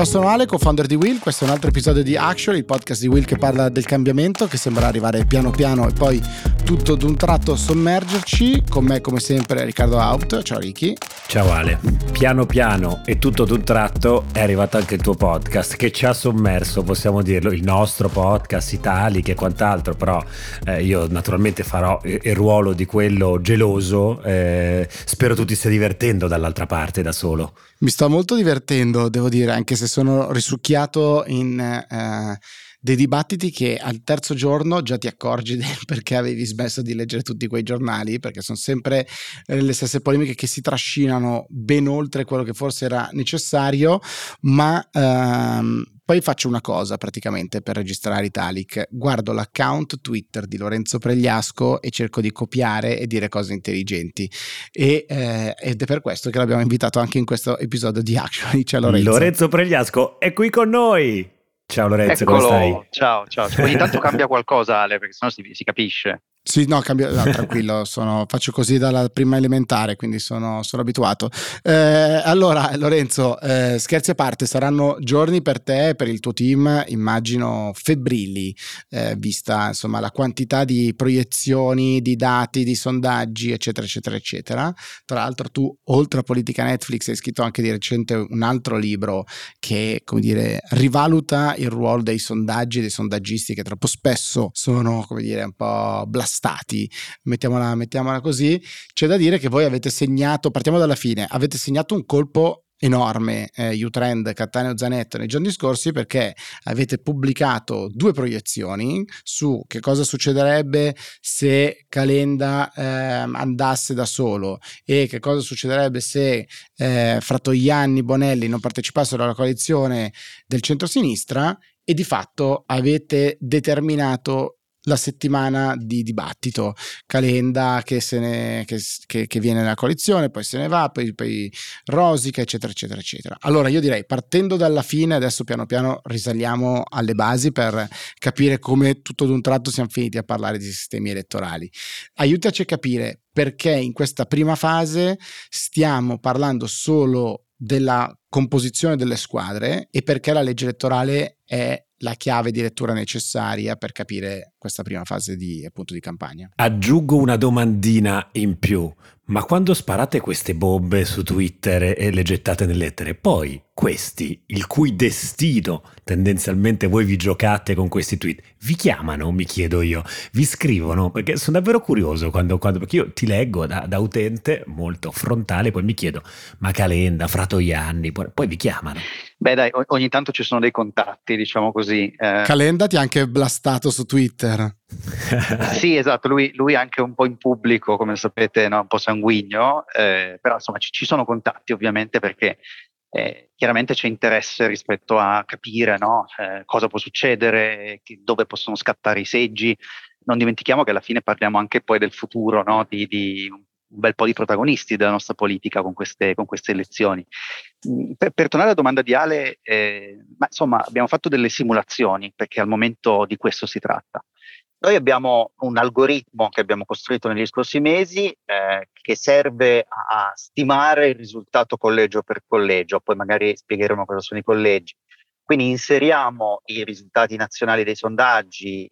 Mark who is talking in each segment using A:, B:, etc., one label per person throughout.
A: Ciao, sono Ale, co-founder di Will. Questo è un altro episodio di Action, il podcast di Will che parla del cambiamento, che sembra arrivare piano piano e poi tutto d'un tratto sommergerci. Con me, come sempre, Riccardo Out. Ciao, Ricky.
B: Ciao, Ale. Piano piano e tutto d'un tratto è arrivato anche il tuo podcast che ci ha sommerso, possiamo dirlo, il nostro podcast, Italic e quant'altro. Però eh, io naturalmente farò il ruolo di quello geloso. Eh, spero tu ti stia divertendo dall'altra parte da solo.
A: Mi sto molto divertendo, devo dire, anche se sono risucchiato in eh, dei dibattiti che al terzo giorno già ti accorgi perché avevi smesso di leggere tutti quei giornali, perché sono sempre eh, le stesse polemiche che si trascinano ben oltre quello che forse era necessario, ma ehm, poi faccio una cosa praticamente per registrare Italic, guardo l'account Twitter di Lorenzo Pregliasco e cerco di copiare e dire cose intelligenti e, eh, ed è per questo che l'abbiamo invitato anche in questo episodio di Action. Lorenzo.
B: Lorenzo Pregliasco è qui con noi. Ciao Lorenzo,
C: Eccolo.
B: come stai?
C: Ciao, ciao. Ogni tanto cambia qualcosa Ale, perché sennò si, si capisce.
A: Sì, no, cambio, no tranquillo, sono, faccio così dalla prima elementare, quindi sono, sono abituato. Eh, allora, Lorenzo, eh, scherzi a parte, saranno giorni per te e per il tuo team, immagino, febbrili, eh, vista insomma la quantità di proiezioni, di dati, di sondaggi, eccetera, eccetera, eccetera. Tra l'altro tu, oltre a Politica Netflix, hai scritto anche di recente un altro libro che, come dire, rivaluta il ruolo dei sondaggi e dei sondaggisti che troppo spesso sono, come dire, un po' blastati stati, mettiamola, mettiamola così, c'è da dire che voi avete segnato, partiamo dalla fine, avete segnato un colpo enorme eh, Utrend, Cattaneo Zanetto nei giorni scorsi perché avete pubblicato due proiezioni su che cosa succederebbe se Calenda eh, andasse da solo e che cosa succederebbe se eh, Frattoianni Bonelli non partecipassero alla coalizione del centro-sinistra e di fatto avete determinato la settimana di dibattito. Calenda che, ne, che, che, che, viene nella coalizione, poi se ne va, poi, poi rosica, eccetera, eccetera, eccetera. Allora io direi, partendo dalla fine, adesso piano piano risaliamo alle basi per capire come tutto d'un tratto siamo finiti a parlare di sistemi elettorali. Aiutaci a capire perché in questa prima fase stiamo parlando solo della composizione delle squadre e perché la legge elettorale è la chiave di lettura necessaria per capire questa prima fase di, appunto, di campagna.
B: Aggiungo una domandina in più, ma quando sparate queste bombe su Twitter e le gettate nelle lettere, poi questi, il cui destino tendenzialmente voi vi giocate con questi tweet, vi chiamano, mi chiedo io, vi scrivono, perché sono davvero curioso quando, quando perché io ti leggo da, da, utente molto frontale, poi mi chiedo, ma Calenda, Fratoianni, poi, poi vi chiamano.
C: Beh dai, ogni tanto ci sono dei contatti, diciamo così.
A: Eh. Calenda ti ha anche blastato su Twitter.
C: sì, esatto, lui, lui, anche un po' in pubblico, come sapete, no? un po' sanguigno, eh, però insomma ci, ci, sono contatti ovviamente perché eh, chiaramente c'è interesse rispetto a capire no? eh, cosa può succedere, che, dove possono scattare i seggi. Non dimentichiamo che alla fine parliamo anche poi del futuro no? di, di un bel po' di protagonisti della nostra politica con queste, con queste elezioni. Mm, per, per, tornare alla domanda di Ale, eh, ma insomma abbiamo fatto delle simulazioni perché al momento di questo si tratta. Noi abbiamo un algoritmo che abbiamo costruito negli scorsi mesi eh, che serve a stimare il risultato collegio per collegio, poi magari spiegheremo cosa sono i collegi. Quindi inseriamo i risultati nazionali dei sondaggi,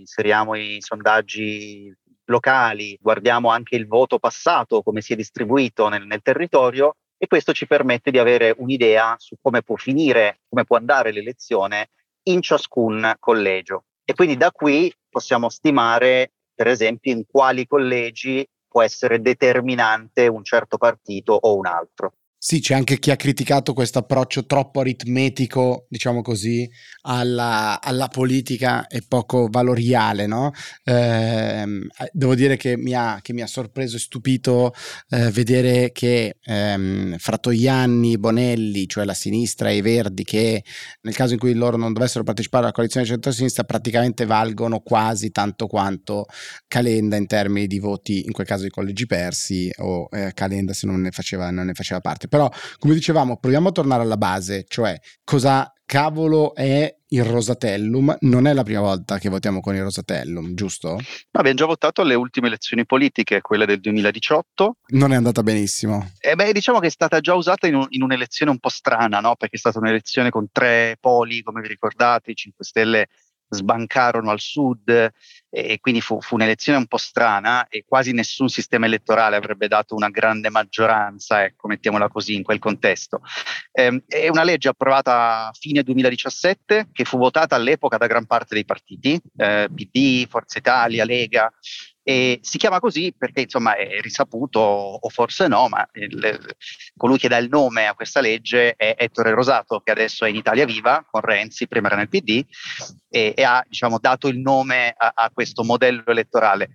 C: inseriamo i sondaggi locali, guardiamo anche il voto passato, come si è distribuito nel, nel territorio e questo ci permette di avere un'idea su come può finire, come può andare l'elezione in ciascun collegio. E quindi da qui possiamo stimare, per esempio, in quali collegi può essere determinante un certo partito o un altro.
A: Sì, c'è anche chi ha criticato questo approccio troppo aritmetico, diciamo così, alla, alla politica e poco valoriale, no? Eh, devo dire che mi, ha, che mi ha, sorpreso e stupito eh, vedere che ehm, Frattoianni, Bonelli, cioè la sinistra e i Verdi, che nel caso in cui loro non dovessero partecipare alla coalizione centro-sinistra, praticamente valgono quasi tanto quanto Calenda in termini di voti, in quel caso di collegi persi, o eh, Calenda se non ne faceva, non ne faceva parte. Però, come dicevamo, proviamo a tornare alla base, cioè cosa cavolo è il Rosatellum? Non è la prima volta che votiamo con il Rosatellum, giusto?
C: abbiamo già votato alle ultime elezioni politiche, quelle del 2018.
A: Non è andata benissimo.
C: Eh beh, diciamo che è stata già usata in, un, in un'elezione un po' strana, no? Perché è stata un'elezione con tre poli, come vi ricordate, i 5 Stelle sbancarono al sud e quindi fu, fu, un'elezione un po' strana e quasi nessun sistema elettorale avrebbe dato una grande maggioranza, ecco, mettiamola così, in quel contesto. Eh, è una legge approvata a fine 2017 che fu votata all'epoca da gran parte dei partiti, eh, PD, Forza Italia, Lega, e si chiama così perché insomma è risaputo, o forse no, ma il, colui che dà il nome a questa legge è Ettore Rosato, che adesso è in Italia Viva con Renzi, prima era nel PD, e, e ha diciamo, dato il nome a, a, questo modello elettorale.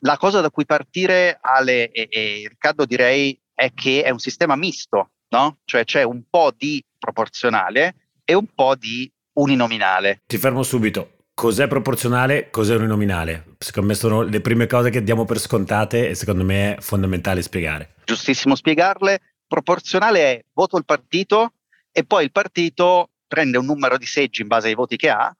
C: La cosa da cui partire, Ale e, e Riccardo, direi è che è un sistema misto, no? Cioè c'è un po' di proporzionale e un po' di uninominale.
B: Ti fermo subito. Cos'è proporzionale? Cos'è uninominale? Secondo me sono le prime cose che diamo per scontate e secondo me è fondamentale spiegare.
C: Giustissimo spiegarle. Proporzionale è voto il partito e poi il partito prende un numero di seggi in base ai voti che ha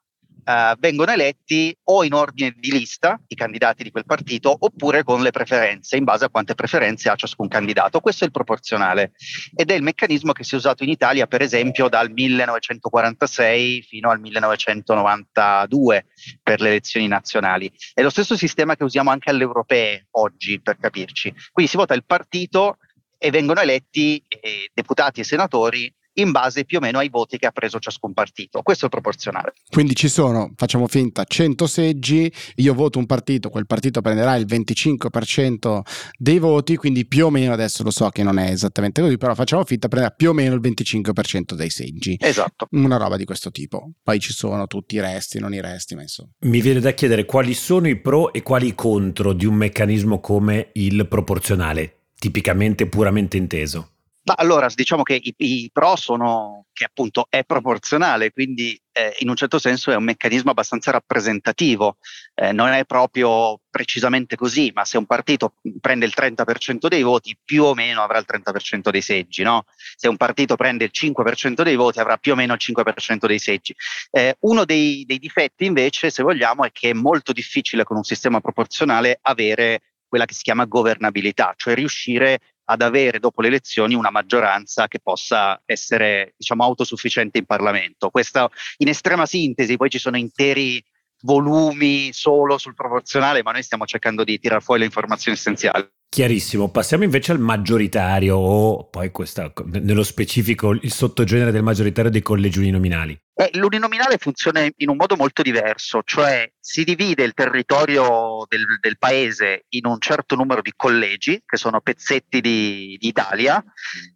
C: eh, vengono eletti o in ordine di lista i candidati di quel partito oppure con le preferenze, in base a quante preferenze ha ciascun candidato. Questo è il proporzionale ed è il meccanismo che si è usato in Italia, per esempio, dal 1946 fino al 1992 per le elezioni nazionali. È lo stesso sistema che usiamo anche alle europee oggi, per capirci. Quindi si vota il partito e vengono eletti eh, deputati e senatori in base più o meno ai voti che ha preso ciascun partito. Questo è proporzionale.
A: Quindi ci sono, facciamo finta, 100 seggi, io voto un partito, quel partito prenderà il 25% dei voti, quindi più o meno, adesso lo so che non è esattamente così, però facciamo finta, prenderà più o meno il 25% dei seggi.
C: Esatto.
A: Una roba di questo tipo. Poi ci sono tutti i resti, non i resti, ma insomma.
B: Mi viene da chiedere quali sono i pro e quali i contro di un meccanismo come il proporzionale, tipicamente puramente inteso.
C: Ma allora diciamo che i, i, pro sono che appunto è proporzionale, quindi eh, in un certo senso è un meccanismo abbastanza rappresentativo, eh, non è proprio precisamente così, ma se un partito prende il 30% dei voti più o meno avrà il 30% dei seggi, no? se un partito prende il 5% dei voti avrà più o meno il 5% dei seggi. Eh, uno dei, dei difetti invece, se vogliamo, è che è molto difficile con un sistema proporzionale avere quella che si chiama governabilità, cioè riuscire ad avere dopo le elezioni una maggioranza che possa essere diciamo autosufficiente in Parlamento. Questo in estrema sintesi, poi ci sono interi volumi solo sul proporzionale, ma noi stiamo cercando di tirar fuori le informazioni essenziali.
B: Chiarissimo, passiamo invece al maggioritario o poi questa, nello specifico il sottogenere del maggioritario dei collegi uninominali.
C: Eh, l'uninominale funziona in un modo molto diverso, cioè si divide il territorio del, del paese in un certo numero di collegi, che sono pezzetti di, di Italia,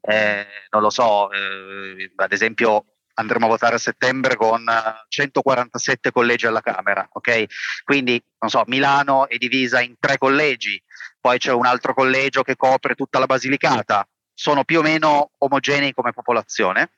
C: eh, non lo so, eh, ad esempio andremo a votare a settembre con 147 collegi alla Camera, ok? Quindi, non so, Milano è divisa in tre collegi, poi c'è un altro collegio che copre tutta la Basilicata, sono più o meno omogenei come popolazione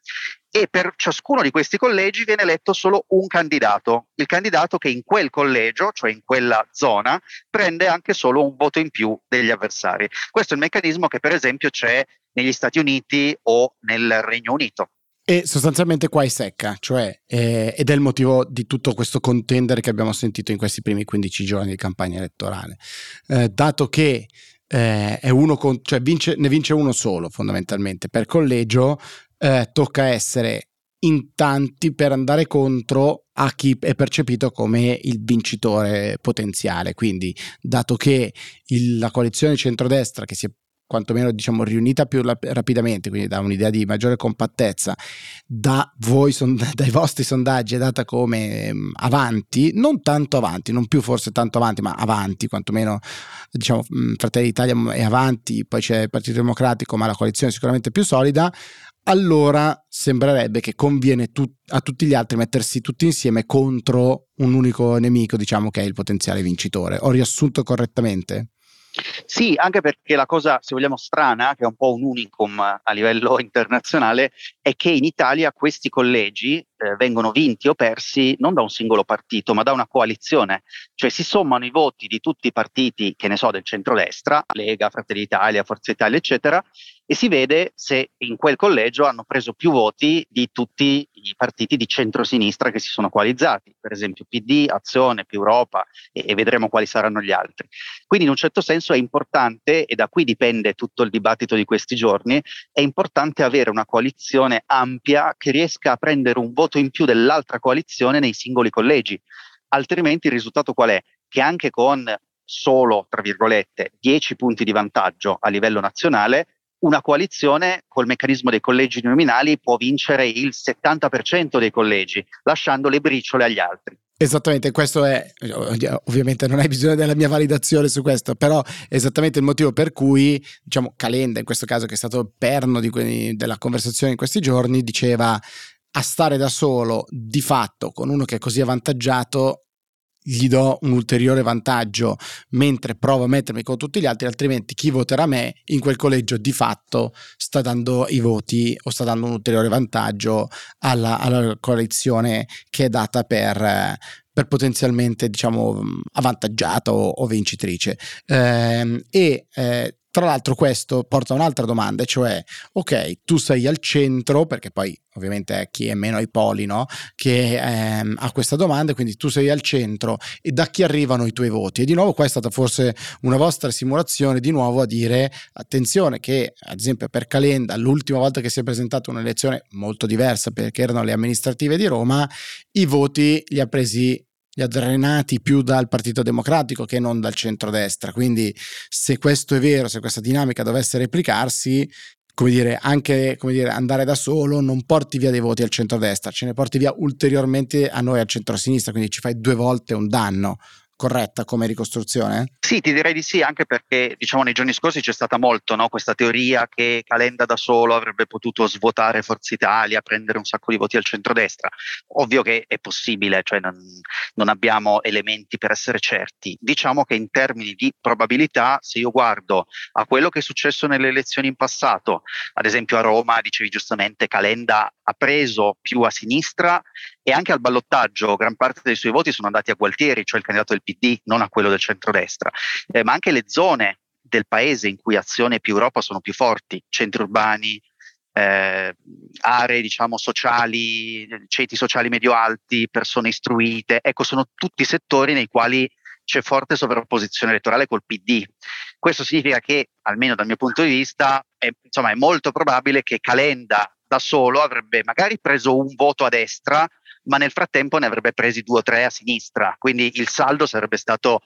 C: e per ciascuno di questi collegi viene eletto solo un candidato, il candidato che in quel collegio, cioè in quella zona, prende anche solo un voto in più degli avversari. Questo è il meccanismo che per esempio c'è negli Stati Uniti o nel Regno Unito.
A: E sostanzialmente qua è secca, cioè, eh, ed è il motivo di tutto questo contendere che abbiamo sentito in questi primi 15 giorni di campagna elettorale. Eh, dato che eh, con, cioè vince, ne vince uno solo fondamentalmente per collegio, eh, tocca essere in tanti per andare contro a chi è percepito come il vincitore potenziale. Quindi, dato che il, la coalizione centrodestra che si è quantomeno diciamo riunita più rapidamente, quindi da un'idea di maggiore compattezza, da voi, dai vostri sondaggi è data come um, avanti, non tanto avanti, non più forse tanto avanti, ma avanti, quantomeno diciamo um, Fratelli d'Italia è avanti, poi c'è il Partito Democratico, ma la coalizione è sicuramente più solida, allora sembrerebbe che conviene tu- a tutti gli altri mettersi tutti insieme contro un unico nemico, diciamo che è il potenziale vincitore. Ho riassunto correttamente?
C: Sì, anche perché la cosa, se vogliamo, strana, che è un po' un unicum a livello internazionale, è che in Italia questi collegi eh, vengono vinti o persi non da un singolo partito, ma da una coalizione, cioè si sommano i voti di tutti i partiti, che ne so, del centrodestra, Lega, Fratelli d'Italia, Forza Italia, eccetera, e si vede se in quel collegio hanno preso più voti di tutti i partiti di centrosinistra che si sono coalizzati, per esempio PD, Azione, più Europa e, e, vedremo quali saranno gli altri. Quindi in un certo senso è importante, e da qui dipende tutto il dibattito di questi giorni, è importante avere una coalizione ampia che riesca a prendere un voto in più dell'altra coalizione nei singoli collegi. Altrimenti il risultato qual è? Che anche con solo, tra virgolette, 10 punti di vantaggio a livello nazionale, una coalizione col meccanismo dei collegi nominali può vincere il 70% dei collegi, lasciando le briciole agli altri.
A: Esattamente, questo è, ovviamente non hai bisogno della mia validazione su questo, però è esattamente il motivo per cui, diciamo, Calenda, in questo caso che è stato il perno quelli, della conversazione in questi giorni, diceva a stare da solo di fatto con uno che è così avvantaggiato gli do un ulteriore vantaggio mentre provo a mettermi con tutti gli altri, altrimenti chi voterà me in quel collegio di fatto sta dando i voti o sta dando un ulteriore vantaggio alla, alla coalizione che è data per, per potenzialmente diciamo avvantaggiata o, o vincitrice. Eh, e eh, tra l'altro questo porta a un'altra domanda, cioè, ok, tu sei al centro, perché poi ovviamente è chi è meno ai poli, no? Che ehm, ha questa domanda, quindi tu sei al centro e da chi arrivano i tuoi voti? E di nuovo qua è stata forse una vostra simulazione di nuovo a dire, attenzione che ad esempio per Calenda, l'ultima volta che si è presentata un'elezione molto diversa perché erano le amministrative di Roma, i voti li ha presi li ha più dal Partito Democratico che non dal centrodestra. Quindi se questo è vero, se questa dinamica dovesse replicarsi, come dire, anche come dire, andare da solo non porti via dei voti al centrodestra, ce ne porti via ulteriormente a noi al centro-sinistra, quindi ci fai due volte un danno corretta come ricostruzione?
C: Sì, ti direi di sì, anche perché diciamo nei giorni scorsi c'è stata molto no? questa teoria che Calenda da solo avrebbe potuto svuotare Forza Italia, prendere un sacco di voti al centrodestra. Ovvio che è possibile, cioè non, non abbiamo elementi per essere certi. Diciamo che in termini di probabilità, se io guardo a quello che è successo nelle elezioni in passato, ad esempio a Roma, dicevi giustamente, Calenda ha preso più a sinistra e anche al ballottaggio gran parte dei suoi voti sono andati a Gualtieri, cioè il candidato del PD, non a quello del centrodestra, eh, ma anche le zone del paese in cui azione più Europa sono più forti, centri urbani, eh, aree diciamo sociali, ceti sociali medio-alti, persone istruite, ecco sono tutti settori nei quali c'è forte sovrapposizione elettorale col PD. Questo significa che, almeno dal mio punto di vista, è, insomma, è molto probabile che Calenda da solo avrebbe magari preso un voto a destra, ma nel frattempo ne avrebbe presi due o tre a sinistra. Quindi il saldo sarebbe stato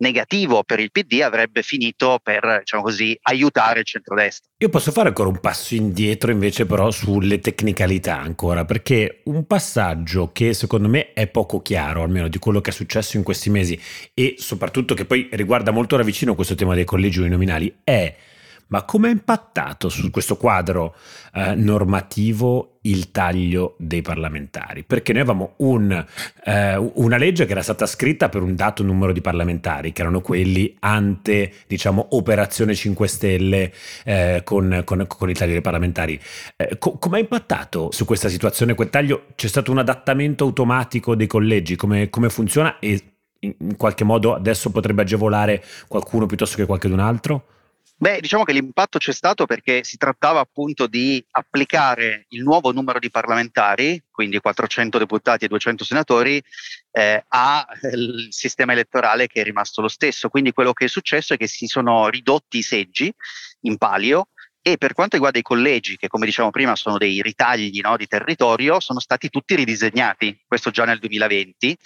C: negativo per il PD avrebbe finito per, diciamo così, aiutare il centrodestra.
B: Io posso fare ancora un passo indietro invece però sulle tecnicalità ancora, perché un passaggio che secondo me è poco chiaro, almeno di quello che è successo in questi mesi e soprattutto che poi riguarda molto da vicino questo tema dei collegi uninominali, è ma come ha impattato su questo quadro eh, normativo il taglio dei parlamentari? Perché noi avevamo un, eh, una legge che era stata scritta per un dato numero di parlamentari, che erano quelli ante, diciamo, operazione 5 Stelle eh, con, con, con, il taglio dei parlamentari. Eh, co- come ha impattato su questa situazione quel taglio? C'è stato un adattamento automatico dei collegi? Come, come funziona? E in qualche modo adesso potrebbe agevolare qualcuno piuttosto che qualcun altro?
C: Beh, diciamo che l'impatto c'è stato perché si trattava appunto di applicare il nuovo numero di parlamentari, quindi 400 deputati e 200 senatori, eh, al sistema elettorale che è rimasto lo stesso. Quindi quello che è successo è che si sono ridotti i seggi in palio e per quanto riguarda i collegi, che come dicevamo prima sono dei ritagli no, di territorio, sono stati tutti ridisegnati, questo già nel 2020,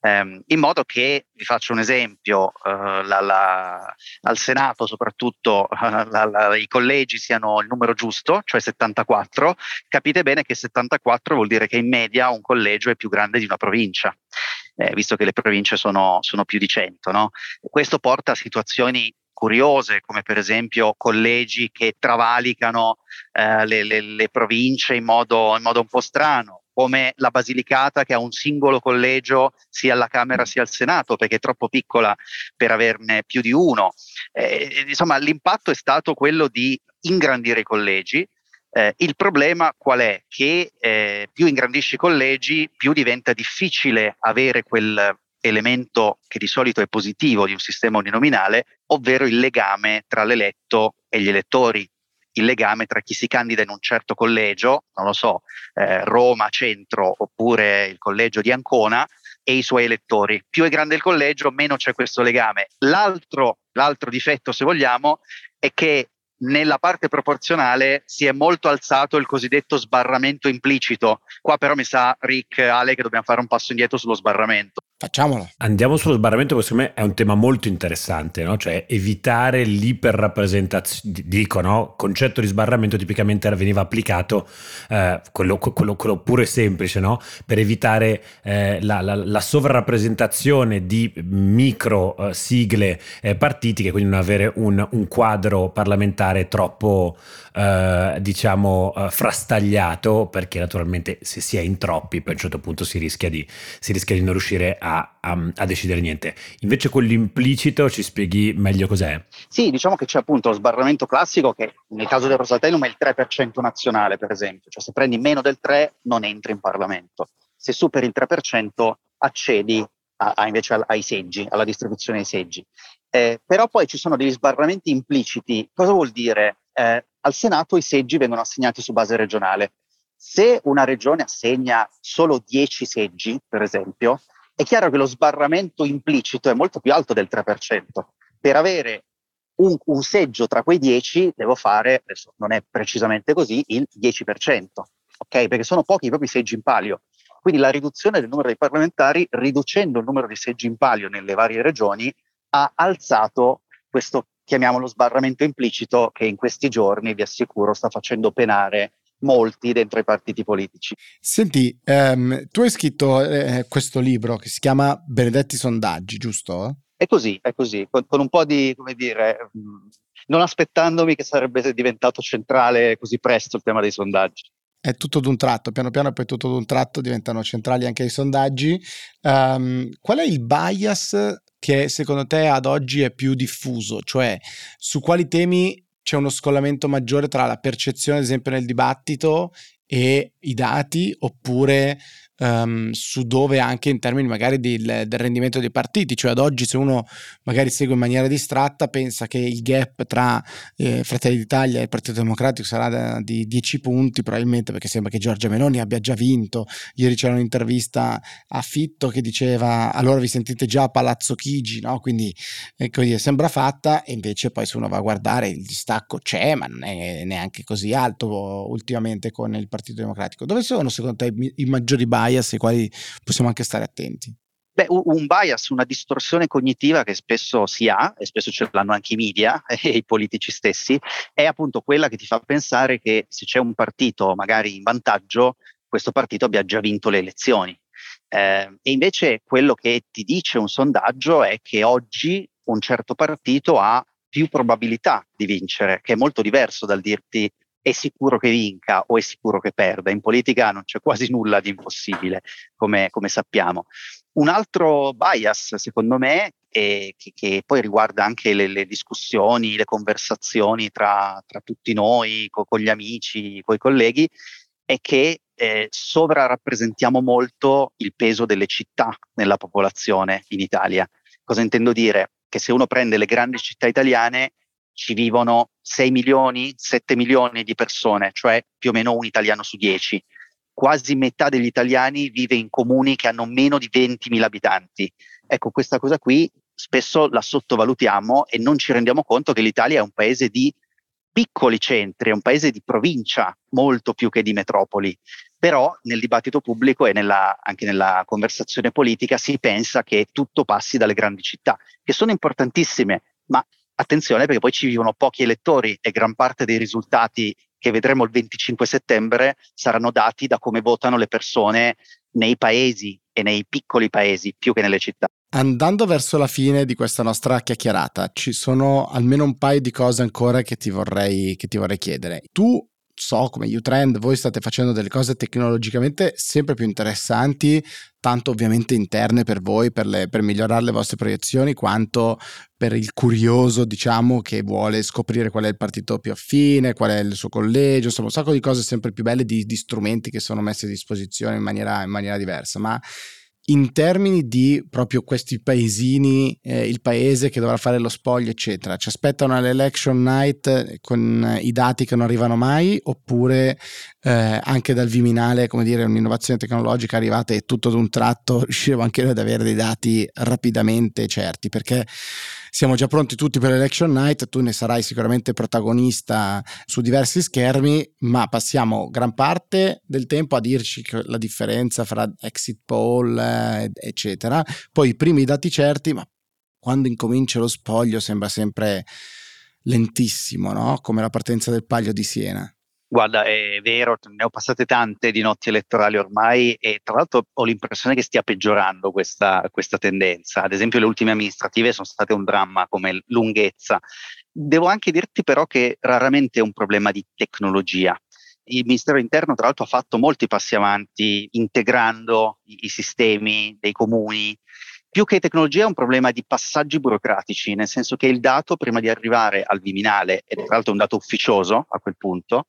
C: ehm, in modo che, vi faccio un esempio, eh, la, la, al Senato soprattutto la, i collegi siano il numero giusto, cioè 74, capite bene che 74 vuol dire che in media un collegio è più grande di una provincia. Eh, visto che le province sono, sono più di 100. No? Questo porta a situazioni curiose, come per esempio collegi che travalicano eh, le, le, le, province in modo, in modo un po' strano, come la Basilicata che ha un singolo collegio sia alla Camera sia al Senato perché è troppo piccola per averne più di uno. Eh, insomma, l'impatto è stato quello di ingrandire i collegi, Eh, il problema qual è? Che eh, più ingrandisci i collegi, più diventa difficile avere quel elemento che di solito è positivo di un sistema uninominale, ovvero il legame tra l'eletto e gli elettori, il legame tra chi si candida in un certo collegio, non lo so, eh, Roma Centro oppure il collegio di Ancona, e i suoi elettori. Più è grande il collegio, meno c'è questo legame. L'altro, l'altro difetto, se vogliamo, è che nella parte proporzionale si è molto alzato il cosiddetto sbarramento implicito. Qua però mi sa, Rick, Ale, che dobbiamo fare un passo indietro sullo sbarramento.
A: Facciamolo.
B: Andiamo sullo sbarramento, che secondo me è un tema molto interessante, no? cioè evitare l'iperrappresentazione. Dico, no? concetto di sbarramento tipicamente veniva applicato, eh, quello, quello, quello, pure semplice, no? per evitare eh, la, la, la, sovrarappresentazione di micro eh, sigle eh, partitiche, quindi non avere un, un quadro parlamentare troppo eh, diciamo eh, frastagliato perché naturalmente se si è in troppi a un certo punto si rischia di, si rischia di non riuscire a, a, a, decidere niente. Invece quello implicito ci spieghi meglio cos'è?
C: Sì, diciamo che c'è appunto lo sbarramento classico che nel caso del Rosatellum è il 3% nazionale per esempio, cioè se prendi meno del 3 non entri in Parlamento, se superi il 3% accedi a, a invece ai seggi, alla distribuzione dei seggi. Eh, però poi ci sono degli sbarramenti impliciti. Cosa vuol dire? Eh, al Senato i seggi vengono assegnati su base regionale. Se una regione assegna solo 10 seggi, per esempio, è chiaro che lo sbarramento implicito è molto più alto del 3%. Per avere un, un seggio tra quei 10 devo fare, adesso non è precisamente così, il 10%, ok? Perché sono pochi i propri seggi in palio. Quindi la riduzione del numero dei parlamentari, riducendo il numero di seggi in palio nelle varie regioni, ha alzato questo chiamiamolo sbarramento implicito, che in questi giorni, vi assicuro, sta facendo penare molti dentro i partiti politici.
A: Senti, um, tu hai scritto eh, questo libro che si chiama Benedetti Sondaggi, giusto?
C: È così, è così, con, con un po' di, come dire, mm, non aspettandomi che sarebbe diventato centrale così presto il tema dei sondaggi
A: è tutto d'un tratto, piano piano poi tutto d'un tratto diventano centrali anche i sondaggi. Um, qual è il bias che secondo te ad oggi è più diffuso? Cioè su quali temi c'è uno scollamento maggiore tra la percezione, ad esempio, nel dibattito e i dati, oppure um, su dove anche in termini magari del, del, rendimento dei partiti, cioè ad oggi se uno magari segue in maniera distratta pensa che il gap tra eh, Fratelli d'Italia e il Partito Democratico sarà da, di 10 punti probabilmente perché sembra che Giorgia Meloni abbia già vinto, ieri c'era un'intervista a Fitto che diceva allora vi sentite già a Palazzo Chigi, no? quindi ecco, sembra fatta e invece poi se uno va a guardare il distacco c'è ma non è neanche così alto ultimamente con il Partito Democratico. Dove sono secondo te i maggiori bias? Bias ai quali possiamo anche stare attenti?
C: Beh, un bias, una distorsione cognitiva che spesso si ha, e spesso ce l'hanno anche i media e i politici stessi, è appunto quella che ti fa pensare che se c'è un partito magari in vantaggio, questo partito abbia già vinto le elezioni. Eh, e invece quello che ti dice un sondaggio è che oggi un certo partito ha più probabilità di vincere, che è molto diverso dal dirti è sicuro che vinca o è sicuro che perda. In politica non c'è quasi nulla di impossibile, come, come sappiamo. Un altro bias, secondo me, che, che, poi riguarda anche le, le discussioni, le conversazioni tra, tra tutti noi, co, con gli amici, con i colleghi, è che eh, sovrarappresentiamo molto il peso delle città nella popolazione in Italia. Cosa intendo dire? Che se uno prende le grandi città italiane, ci vivono 6 milioni, 7 milioni di persone, cioè più o meno un italiano su 10. Quasi metà degli italiani vive in comuni che hanno meno di 20.000 abitanti. Ecco, questa cosa qui spesso la sottovalutiamo e non ci rendiamo conto che l'Italia è un paese di piccoli centri, è un paese di provincia molto più che di metropoli. Però nel dibattito pubblico e nella, anche nella conversazione politica si pensa che tutto passi dalle grandi città, che sono importantissime, ma attenzione perché poi ci vivono pochi elettori e gran parte dei risultati che vedremo il 25 settembre saranno dati da come votano le persone nei paesi e nei piccoli paesi più che nelle città.
A: Andando verso la fine di questa nostra chiacchierata, ci sono almeno un paio di cose ancora che ti vorrei, che ti vorrei chiedere. Tu so come Utrend voi state facendo delle cose tecnologicamente sempre più interessanti, tanto ovviamente interne per voi, per, le, per migliorare le vostre proiezioni, quanto per il curioso, diciamo, che vuole scoprire qual è il partito più affine, qual è il suo collegio, insomma un sacco di cose sempre più belle, di, di strumenti che sono messi a disposizione in maniera, in maniera diversa, ma in termini di proprio questi paesini, eh, il paese che dovrà fare lo spoglio, eccetera, ci aspettano all'election night con i dati che non arrivano mai, oppure eh, anche dal Viminale, come dire, un'innovazione tecnologica arrivata e tutto ad un tratto riusciremo anche noi ad avere dei dati rapidamente certi, perché siamo già pronti tutti per l'election night, tu ne sarai sicuramente protagonista su diversi schermi, ma passiamo gran parte del tempo a dirci la differenza fra exit poll, eh, eccetera. Poi i primi dati certi, ma quando incomincia lo spoglio sembra sempre lentissimo, no? Come la partenza del Paglio di Siena.
C: Guarda, è vero, ne ho passate tante di notti elettorali ormai e tra l'altro ho l'impressione che stia peggiorando questa, questa tendenza. Ad esempio le ultime amministrative sono state un dramma come lunghezza. Devo anche dirti però che raramente è un problema di tecnologia. Il Ministero interno tra l'altro ha fatto molti passi avanti integrando i, i sistemi dei comuni, più che tecnologia è un problema di passaggi burocratici, nel senso che il dato prima di arrivare al Viminale, e tra l'altro è un dato ufficioso a quel punto,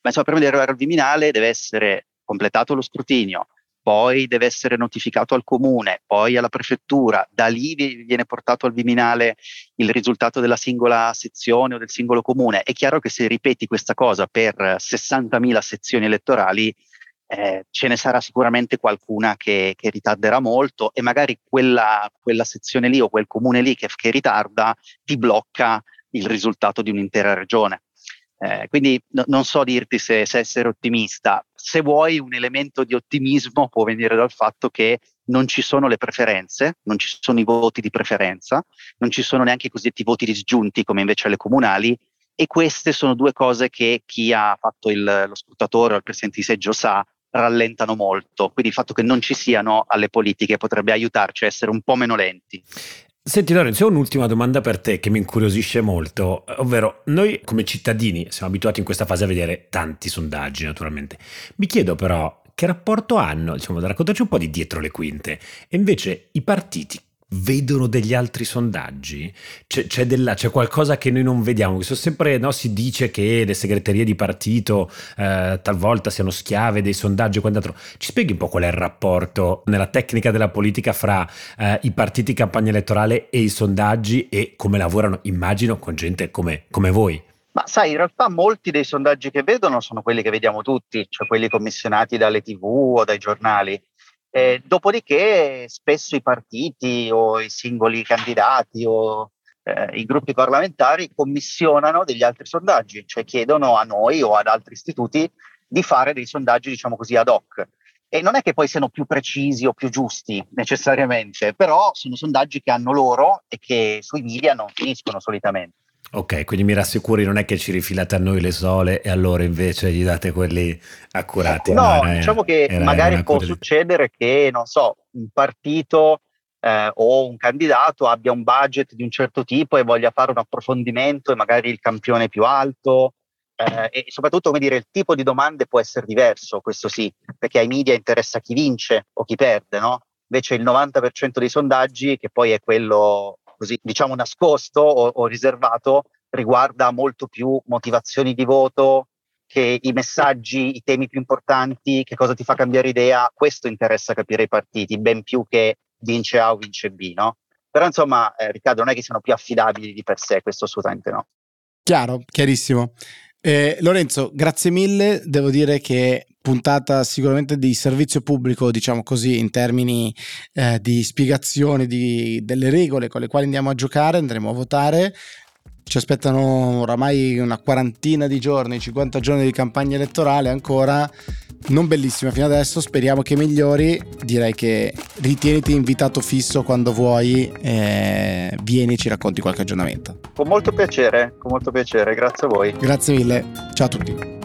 C: ma insomma prima di arrivare al Viminale deve essere completato lo scrutinio, poi deve essere notificato al comune, poi alla prefettura, da lì viene portato al Viminale il risultato della singola sezione o del singolo comune. È chiaro che se ripeti questa cosa per 60.000 sezioni elettorali, eh, ce ne sarà sicuramente qualcuna che, che ritarderà molto e magari quella, quella, sezione lì o quel comune lì che, che ritarda ti blocca il risultato di un'intera regione. Eh, quindi no, non so dirti se, se, essere ottimista. Se vuoi un elemento di ottimismo può venire dal fatto che non ci sono le preferenze, non ci sono i voti di preferenza, non ci sono neanche i cosiddetti voti disgiunti come invece alle comunali e queste sono due cose che chi ha fatto il, lo scrutatore o il presidente di seggio sa rallentano molto. Quindi il fatto che non ci siano alle politiche potrebbe aiutarci a essere un po' meno lenti.
B: Senti Lorenzo, ho un'ultima domanda per te che mi incuriosisce molto, ovvero noi come cittadini siamo abituati in questa fase a vedere tanti sondaggi naturalmente. Mi chiedo però che rapporto hanno, diciamo, da raccontarci un po' di dietro le quinte, e invece i partiti vedono degli altri sondaggi? C'è, c'è, della, c'è, qualcosa che noi non vediamo? Sempre no, si dice che le segreterie di partito eh, talvolta siano schiave dei sondaggi e quant'altro. Ci spieghi un po' qual è il rapporto nella tecnica della politica fra eh, i partiti campagna elettorale e i sondaggi e come lavorano, immagino, con gente come, come voi?
C: Ma sai, in realtà molti dei sondaggi che vedono sono quelli che vediamo tutti, cioè quelli commissionati dalle tv o dai giornali. Eh, dopodiché spesso i partiti o i singoli candidati o eh, i gruppi parlamentari commissionano degli altri sondaggi, cioè chiedono a noi o ad altri istituti di fare dei sondaggi, diciamo così, ad hoc. E non è che poi siano più precisi o più giusti necessariamente, però sono sondaggi che hanno loro e che sui media non finiscono solitamente.
B: Ok, quindi mi rassicuri, non è che ci rifilate a noi le sole e allora invece gli date quelli accurati.
C: No, no diciamo che magari può succedere che, non so, un partito eh, o un candidato abbia un budget di un certo tipo e voglia fare un approfondimento e magari il campione più alto. Eh, e soprattutto, come dire, il tipo di domande può essere diverso, questo sì, perché ai media interessa chi vince o chi perde, no? Invece il 90% dei sondaggi, che poi è quello così diciamo nascosto o, o riservato riguarda molto più motivazioni di voto che i messaggi, i temi più importanti, che cosa ti fa cambiare idea, questo interessa capire i partiti, ben più che vince A o vince B, no? Però insomma, eh, Riccardo, non è che siano più affidabili di per sé, questo assolutamente no.
A: Chiaro, chiarissimo. Eh, Lorenzo, grazie mille. Devo dire che puntata sicuramente di servizio pubblico, diciamo così, in termini eh, di spiegazione di, delle regole con le quali andiamo a giocare, andremo a votare. Ci aspettano oramai una quarantina di giorni, 50 giorni di campagna elettorale ancora, non bellissima fino adesso, speriamo che migliori. Direi che ritieniti invitato fisso quando vuoi, eh, vieni e ci racconti qualche aggiornamento.
C: Con molto piacere, con molto piacere, grazie a voi.
A: Grazie mille, ciao a tutti.